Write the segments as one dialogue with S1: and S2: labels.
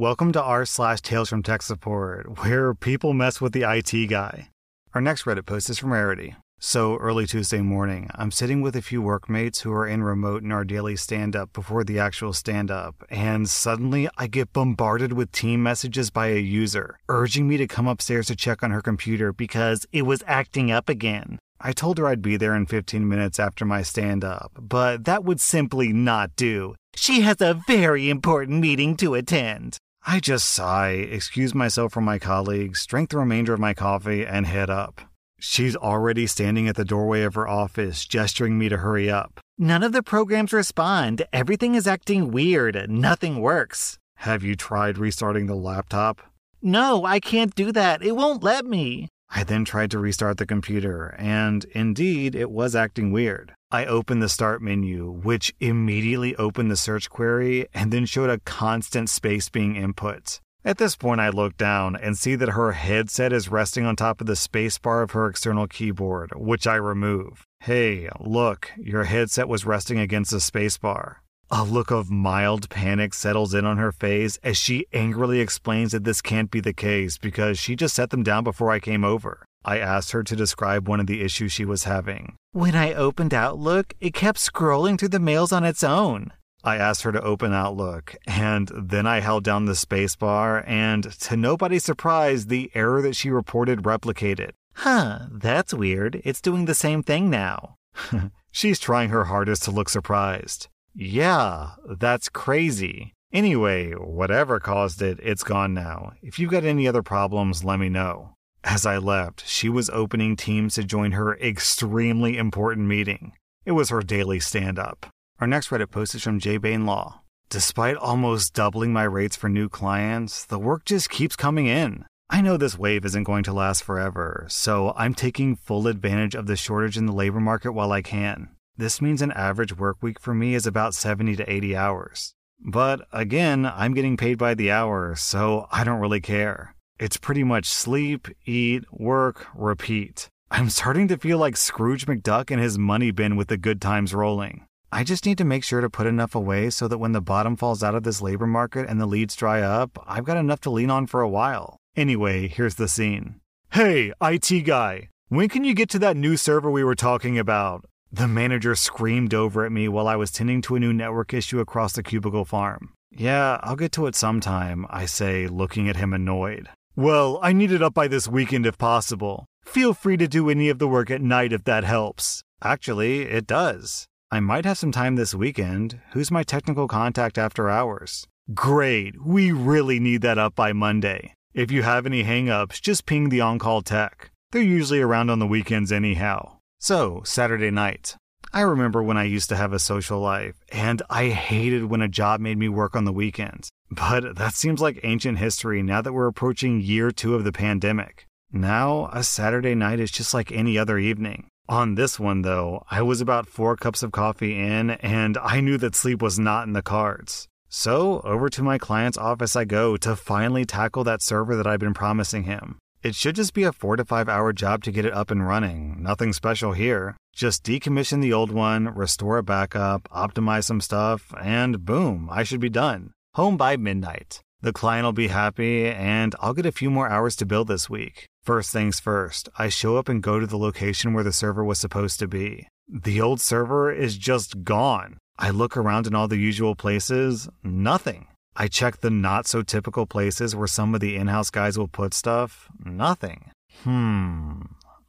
S1: Welcome to r slash Tales from Tech Support, where people mess with the IT guy. Our next Reddit post is from Rarity. So, early Tuesday morning, I'm sitting with a few workmates who are in remote in our daily stand up before the actual stand up, and suddenly I get bombarded with team messages by a user urging me to come upstairs to check on her computer because it was acting up again. I told her I'd be there in 15 minutes after my stand up, but that would simply not do. She has a very important meeting to attend. I just sigh, excuse myself from my colleagues, drink the remainder of my coffee, and head up. She's already standing at the doorway of her office, gesturing me to hurry up. None of the programs respond. Everything is acting weird. Nothing works. Have you tried restarting the laptop? No, I can't do that. It won't let me. I then tried to restart the computer, and indeed, it was acting weird. I opened the start menu, which immediately opened the search query and then showed a constant space being input. At this point, I look down and see that her headset is resting on top of the spacebar of her external keyboard, which I remove. Hey, look, your headset was resting against the spacebar. A look of mild panic settles in on her face as she angrily explains that this can't be the case because she just set them down before I came over. I asked her to describe one of the issues she was having. When I opened Outlook, it kept scrolling through the mails on its own. I asked her to open Outlook, and then I held down the spacebar, and to nobody's surprise, the error that she reported replicated. Huh, that's weird. It's doing the same thing now. She's trying her hardest to look surprised. Yeah, that's crazy. Anyway, whatever caused it, it's gone now. If you've got any other problems, let me know. As I left, she was opening Teams to join her extremely important meeting. It was her daily stand up. Our next Reddit post is from J. Bain Law. Despite almost doubling my rates for new clients, the work just keeps coming in. I know this wave isn't going to last forever, so I'm taking full advantage of the shortage in the labor market while I can. This means an average work week for me is about 70 to 80 hours. But again, I'm getting paid by the hour, so I don't really care. It's pretty much sleep, eat, work, repeat. I'm starting to feel like Scrooge McDuck and his money bin with the good times rolling. I just need to make sure to put enough away so that when the bottom falls out of this labor market and the leads dry up, I've got enough to lean on for a while. Anyway, here's the scene. Hey, IT guy, when can you get to that new server we were talking about? The manager screamed over at me while I was tending to a new network issue across the cubicle farm. Yeah, I'll get to it sometime, I say, looking at him annoyed. Well, I need it up by this weekend if possible. Feel free to do any of the work at night if that helps. Actually, it does. I might have some time this weekend. Who's my technical contact after hours? Great, we really need that up by Monday. If you have any hangups, just ping the on call tech. They're usually around on the weekends anyhow. So, Saturday night. I remember when I used to have a social life, and I hated when a job made me work on the weekends. But that seems like ancient history now that we're approaching year two of the pandemic. Now, a Saturday night is just like any other evening. On this one, though, I was about four cups of coffee in, and I knew that sleep was not in the cards. So, over to my client's office I go to finally tackle that server that I've been promising him. It should just be a four to five hour job to get it up and running. Nothing special here. Just decommission the old one, restore a backup, optimize some stuff, and boom, I should be done. Home by midnight. The client will be happy, and I'll get a few more hours to build this week. First things first, I show up and go to the location where the server was supposed to be. The old server is just gone. I look around in all the usual places, nothing. I check the not so typical places where some of the in house guys will put stuff, nothing. Hmm.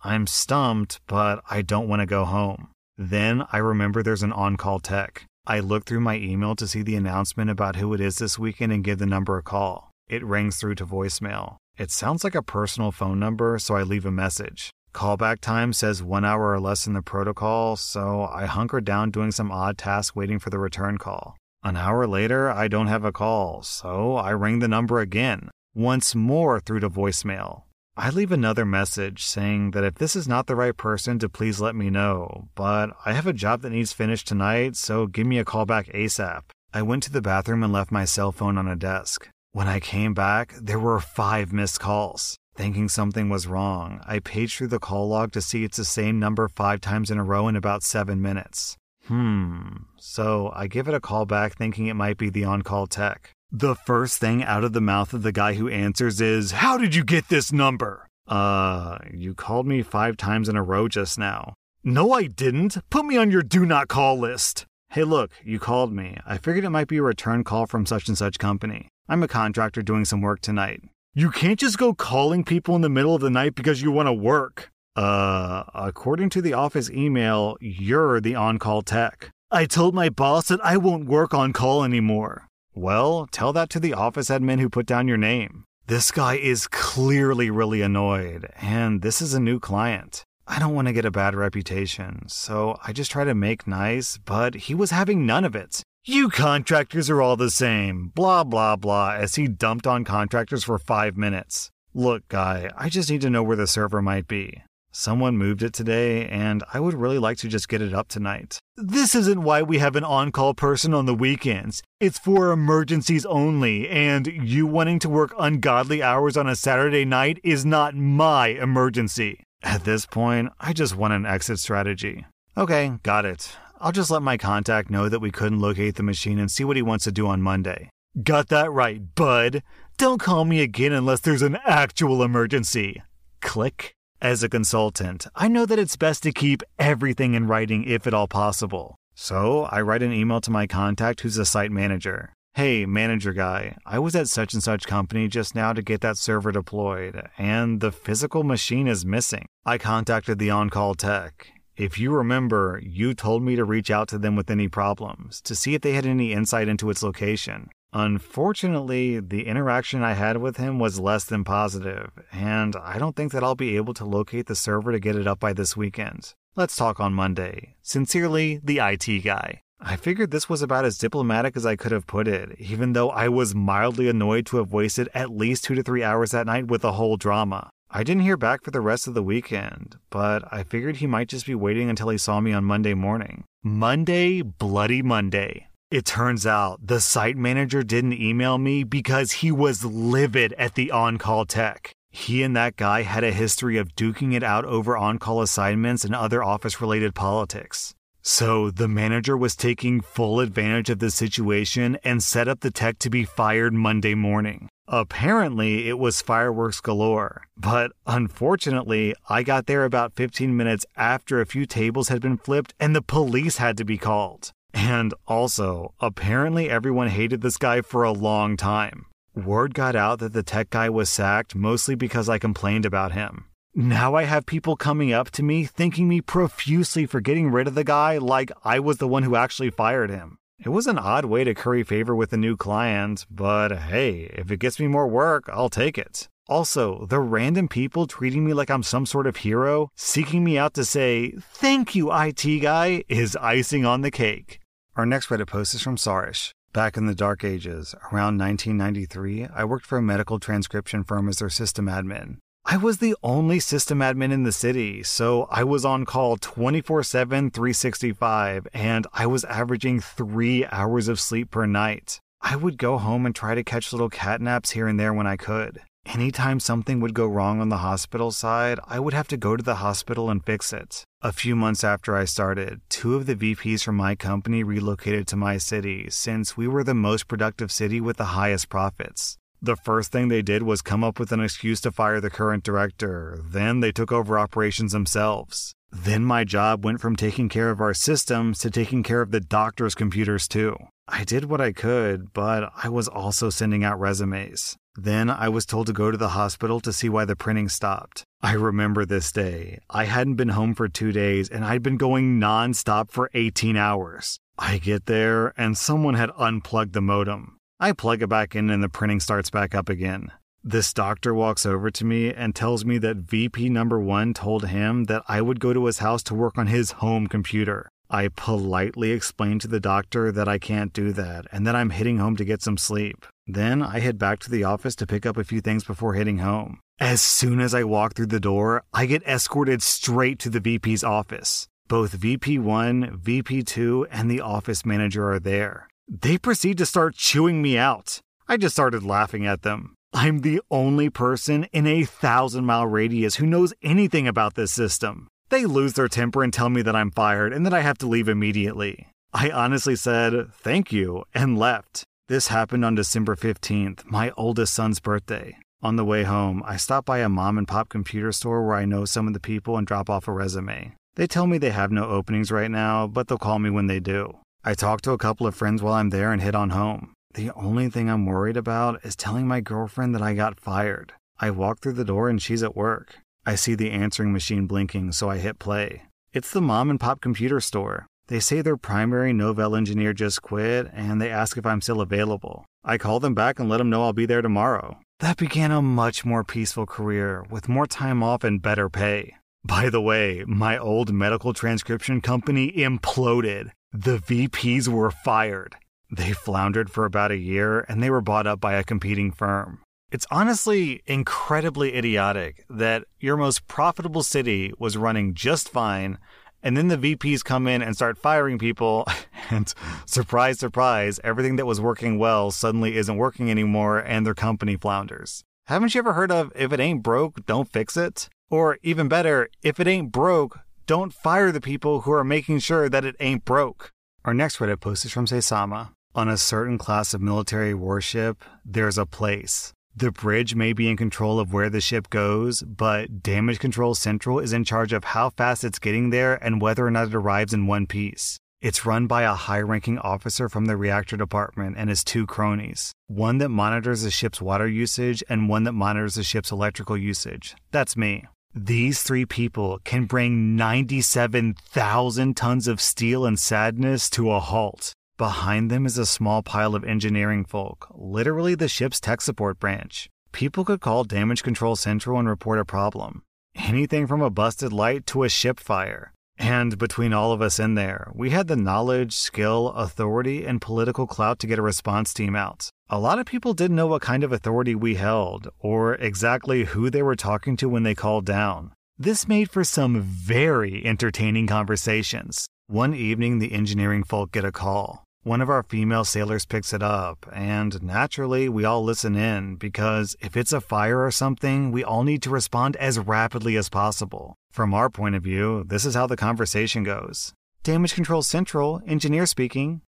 S1: I'm stumped, but I don't want to go home. Then I remember there's an on call tech. I look through my email to see the announcement about who it is this weekend and give the number a call. It rings through to voicemail. It sounds like a personal phone number, so I leave a message. Callback time says one hour or less in the protocol, so I hunker down doing some odd task waiting for the return call. An hour later, I don't have a call, so I ring the number again, once more through to voicemail. I leave another message saying that if this is not the right person to please let me know, but I have a job that needs finished tonight, so give me a call back ASAP. I went to the bathroom and left my cell phone on a desk. When I came back, there were five missed calls. Thinking something was wrong, I paged through the call log to see it's the same number five times in a row in about seven minutes. Hmm. So I give it a call back thinking it might be the on call tech. The first thing out of the mouth of the guy who answers is, How did you get this number? Uh, you called me five times in a row just now. No, I didn't. Put me on your do not call list. Hey, look, you called me. I figured it might be a return call from such and such company. I'm a contractor doing some work tonight. You can't just go calling people in the middle of the night because you want to work. Uh, according to the office email, you're the on call tech. I told my boss that I won't work on call anymore. Well, tell that to the office admin who put down your name. This guy is clearly really annoyed, and this is a new client. I don't want to get a bad reputation, so I just try to make nice, but he was having none of it. You contractors are all the same, blah blah blah, as he dumped on contractors for five minutes. Look, guy, I just need to know where the server might be. Someone moved it today, and I would really like to just get it up tonight. This isn't why we have an on call person on the weekends. It's for emergencies only, and you wanting to work ungodly hours on a Saturday night is not my emergency. At this point, I just want an exit strategy. Okay, got it. I'll just let my contact know that we couldn't locate the machine and see what he wants to do on Monday. Got that right, bud. Don't call me again unless there's an actual emergency. Click. As a consultant, I know that it's best to keep everything in writing if at all possible. So I write an email to my contact who's a site manager. Hey, manager guy, I was at such and such company just now to get that server deployed, and the physical machine is missing. I contacted the on call tech. If you remember, you told me to reach out to them with any problems to see if they had any insight into its location. Unfortunately, the interaction I had with him was less than positive, and I don't think that I'll be able to locate the server to get it up by this weekend. Let's talk on Monday. Sincerely, the IT guy. I figured this was about as diplomatic as I could have put it, even though I was mildly annoyed to have wasted at least two to three hours that night with the whole drama. I didn't hear back for the rest of the weekend, but I figured he might just be waiting until he saw me on Monday morning. Monday, bloody Monday. It turns out the site manager didn't email me because he was livid at the on call tech. He and that guy had a history of duking it out over on call assignments and other office related politics. So the manager was taking full advantage of the situation and set up the tech to be fired Monday morning. Apparently, it was fireworks galore, but unfortunately, I got there about 15 minutes after a few tables had been flipped and the police had to be called. And also, apparently, everyone hated this guy for a long time. Word got out that the tech guy was sacked mostly because I complained about him. Now I have people coming up to me thanking me profusely for getting rid of the guy like I was the one who actually fired him. It was an odd way to curry favor with a new client, but hey, if it gets me more work, I'll take it. Also, the random people treating me like I'm some sort of hero, seeking me out to say, thank you, IT guy, is icing on the cake. Our next Reddit post is from Sarish. Back in the dark ages, around 1993, I worked for a medical transcription firm as their system admin. I was the only system admin in the city, so I was on call 24 7, 365, and I was averaging three hours of sleep per night. I would go home and try to catch little cat naps here and there when I could. Anytime something would go wrong on the hospital side, I would have to go to the hospital and fix it. A few months after I started, two of the VPs from my company relocated to my city since we were the most productive city with the highest profits. The first thing they did was come up with an excuse to fire the current director. Then they took over operations themselves. Then my job went from taking care of our systems to taking care of the doctor's computers too. I did what I could, but I was also sending out resumes. Then I was told to go to the hospital to see why the printing stopped. I remember this day. I hadn't been home for two days and I'd been going nonstop for 18 hours. I get there and someone had unplugged the modem. I plug it back in and the printing starts back up again. This doctor walks over to me and tells me that VP number one told him that I would go to his house to work on his home computer. I politely explain to the doctor that I can't do that and that I'm heading home to get some sleep. Then I head back to the office to pick up a few things before heading home. As soon as I walk through the door, I get escorted straight to the VP's office. Both VP1, VP2, and the office manager are there. They proceed to start chewing me out. I just started laughing at them. I'm the only person in a thousand mile radius who knows anything about this system. They lose their temper and tell me that I'm fired and that I have to leave immediately. I honestly said, thank you, and left. This happened on December 15th, my oldest son's birthday. On the way home, I stop by a mom and pop computer store where I know some of the people and drop off a resume. They tell me they have no openings right now, but they'll call me when they do. I talk to a couple of friends while I'm there and head on home. The only thing I'm worried about is telling my girlfriend that I got fired. I walk through the door and she's at work. I see the answering machine blinking, so I hit play. It's the mom and pop computer store. They say their primary Novell engineer just quit and they ask if I'm still available. I call them back and let them know I'll be there tomorrow. That began a much more peaceful career with more time off and better pay. By the way, my old medical transcription company imploded. The VPs were fired. They floundered for about a year and they were bought up by a competing firm. It's honestly incredibly idiotic that your most profitable city was running just fine, and then the VPs come in and start firing people, and surprise, surprise, everything that was working well suddenly isn't working anymore and their company flounders. Haven't you ever heard of if it ain't broke, don't fix it? Or even better, if it ain't broke, don't fire the people who are making sure that it ain't broke. Our next Reddit post is from Seisama. On a certain class of military warship, there's a place. The bridge may be in control of where the ship goes, but Damage Control Central is in charge of how fast it's getting there and whether or not it arrives in one piece. It's run by a high ranking officer from the reactor department and his two cronies one that monitors the ship's water usage and one that monitors the ship's electrical usage. That's me. These three people can bring 97,000 tons of steel and sadness to a halt. Behind them is a small pile of engineering folk, literally the ship's tech support branch. People could call Damage Control Central and report a problem. Anything from a busted light to a ship fire. And between all of us in there, we had the knowledge, skill, authority, and political clout to get a response team out. A lot of people didn't know what kind of authority we held, or exactly who they were talking to when they called down. This made for some very entertaining conversations. One evening, the engineering folk get a call. One of our female sailors picks it up, and naturally, we all listen in because if it's a fire or something, we all need to respond as rapidly as possible. From our point of view, this is how the conversation goes Damage Control Central, engineer speaking.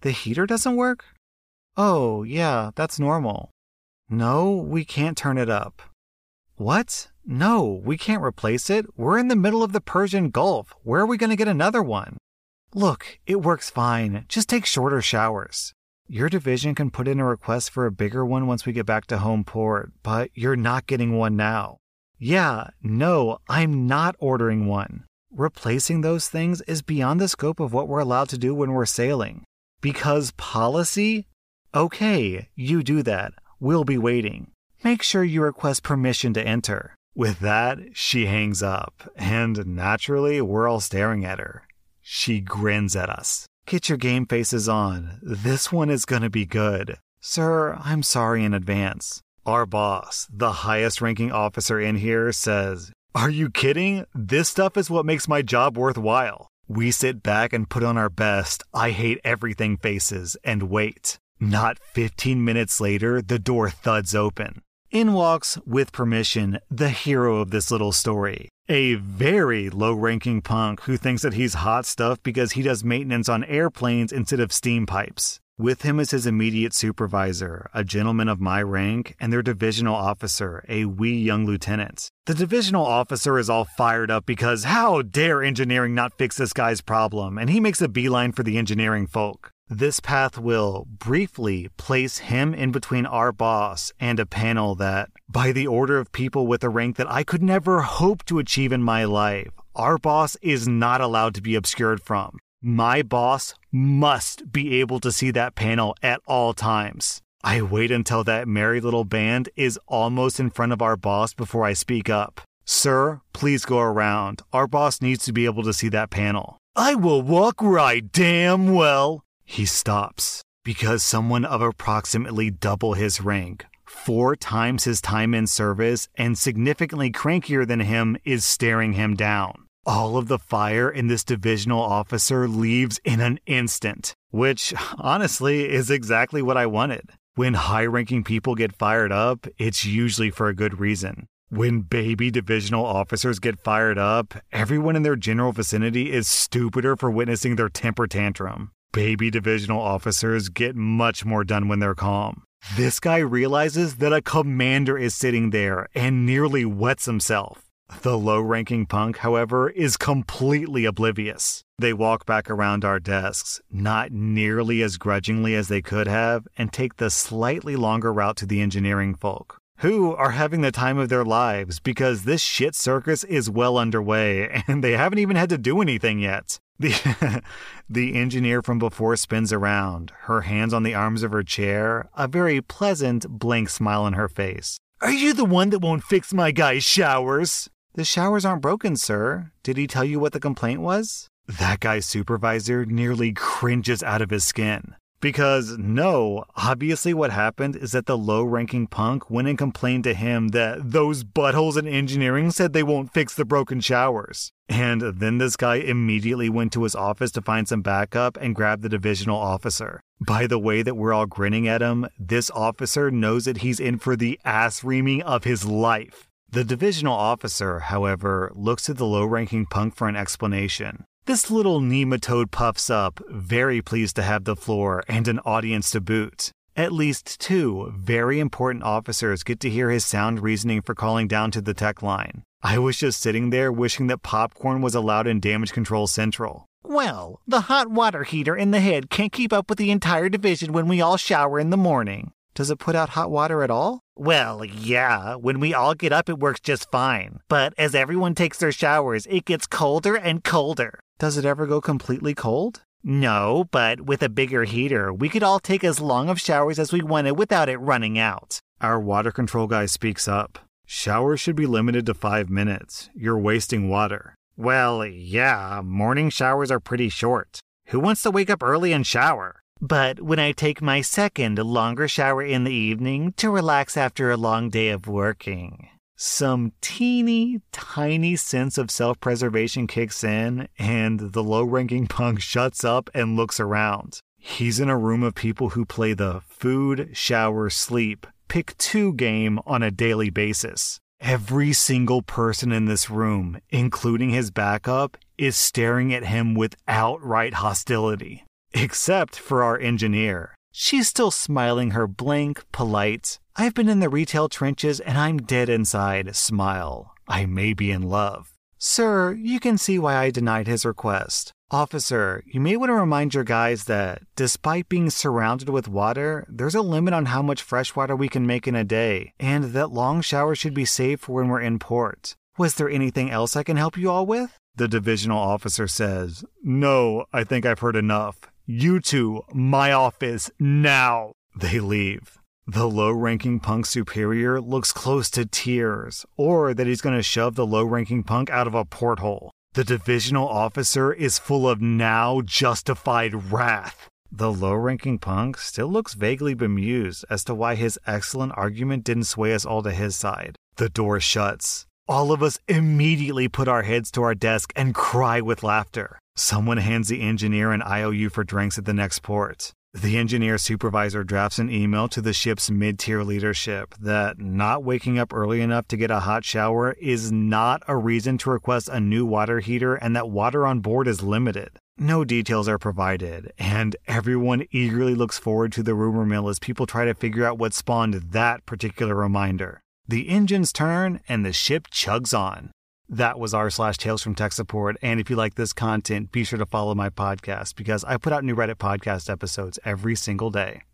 S1: The heater doesn't work? Oh, yeah, that's normal. No, we can't turn it up. What? No, we can't replace it. We're in the middle of the Persian Gulf. Where are we going to get another one? Look, it works fine. Just take shorter showers. Your division can put in a request for a bigger one once we get back to home port, but you're not getting one now. Yeah, no, I'm not ordering one. Replacing those things is beyond the scope of what we're allowed to do when we're sailing. Because policy? Okay, you do that. We'll be waiting. Make sure you request permission to enter. With that, she hangs up, and naturally, we're all staring at her. She grins at us. Get your game faces on. This one is gonna be good. Sir, I'm sorry in advance. Our boss, the highest ranking officer in here, says, Are you kidding? This stuff is what makes my job worthwhile. We sit back and put on our best, I hate everything faces, and wait. Not 15 minutes later, the door thuds open. In walks, with permission, the hero of this little story. A very low ranking punk who thinks that he's hot stuff because he does maintenance on airplanes instead of steam pipes. With him is his immediate supervisor, a gentleman of my rank, and their divisional officer, a wee young lieutenant. The divisional officer is all fired up because how dare engineering not fix this guy's problem, and he makes a beeline for the engineering folk. This path will briefly place him in between our boss and a panel that, by the order of people with a rank that I could never hope to achieve in my life, our boss is not allowed to be obscured from. My boss must be able to see that panel at all times. I wait until that merry little band is almost in front of our boss before I speak up. Sir, please go around. Our boss needs to be able to see that panel. I will walk right damn well. He stops because someone of approximately double his rank, four times his time in service, and significantly crankier than him is staring him down. All of the fire in this divisional officer leaves in an instant, which honestly is exactly what I wanted. When high ranking people get fired up, it's usually for a good reason. When baby divisional officers get fired up, everyone in their general vicinity is stupider for witnessing their temper tantrum. Baby divisional officers get much more done when they're calm. This guy realizes that a commander is sitting there and nearly wets himself. The low ranking punk, however, is completely oblivious. They walk back around our desks, not nearly as grudgingly as they could have, and take the slightly longer route to the engineering folk, who are having the time of their lives because this shit circus is well underway and they haven't even had to do anything yet. The, the engineer from before spins around, her hands on the arms of her chair, a very pleasant, blank smile on her face. Are you the one that won't fix my guy's showers? The showers aren't broken, sir. Did he tell you what the complaint was? That guy's supervisor nearly cringes out of his skin. Because, no, obviously what happened is that the low ranking punk went and complained to him that those buttholes in engineering said they won't fix the broken showers. And then this guy immediately went to his office to find some backup and grab the divisional officer. By the way that we're all grinning at him, this officer knows that he's in for the ass reaming of his life. The divisional officer, however, looks at the low ranking punk for an explanation. This little nematode puffs up, very pleased to have the floor and an audience to boot. At least two very important officers get to hear his sound reasoning for calling down to the tech line. I was just sitting there wishing that popcorn was allowed in Damage Control Central. Well, the hot water heater in the head can't keep up with the entire division when we all shower in the morning. Does it put out hot water at all? Well, yeah, when we all get up, it works just fine. But as everyone takes their showers, it gets colder and colder. Does it ever go completely cold? No, but with a bigger heater, we could all take as long of showers as we wanted without it running out. Our water control guy speaks up. Showers should be limited to five minutes. You're wasting water. Well, yeah, morning showers are pretty short. Who wants to wake up early and shower? But when I take my second, longer shower in the evening to relax after a long day of working, some teeny tiny sense of self preservation kicks in, and the low ranking punk shuts up and looks around. He's in a room of people who play the food, shower, sleep, pick two game on a daily basis. Every single person in this room, including his backup, is staring at him with outright hostility. Except for our engineer. She's still smiling her blank, polite, I've been in the retail trenches and I'm dead inside smile. I may be in love. Sir, you can see why I denied his request. Officer, you may want to remind your guys that, despite being surrounded with water, there's a limit on how much fresh water we can make in a day, and that long showers should be saved for when we're in port. Was there anything else I can help you all with? The divisional officer says, No, I think I've heard enough. You two, my office, now. They leave. The low ranking punk superior looks close to tears, or that he's going to shove the low ranking punk out of a porthole. The divisional officer is full of now justified wrath. The low ranking punk still looks vaguely bemused as to why his excellent argument didn't sway us all to his side. The door shuts. All of us immediately put our heads to our desk and cry with laughter. Someone hands the engineer an IOU for drinks at the next port. The engineer supervisor drafts an email to the ship's mid tier leadership that not waking up early enough to get a hot shower is not a reason to request a new water heater and that water on board is limited. No details are provided, and everyone eagerly looks forward to the rumor mill as people try to figure out what spawned that particular reminder. The engines turn and the ship chugs on. That was r slash Tales from Tech Support. And if you like this content, be sure to follow my podcast because I put out new Reddit podcast episodes every single day.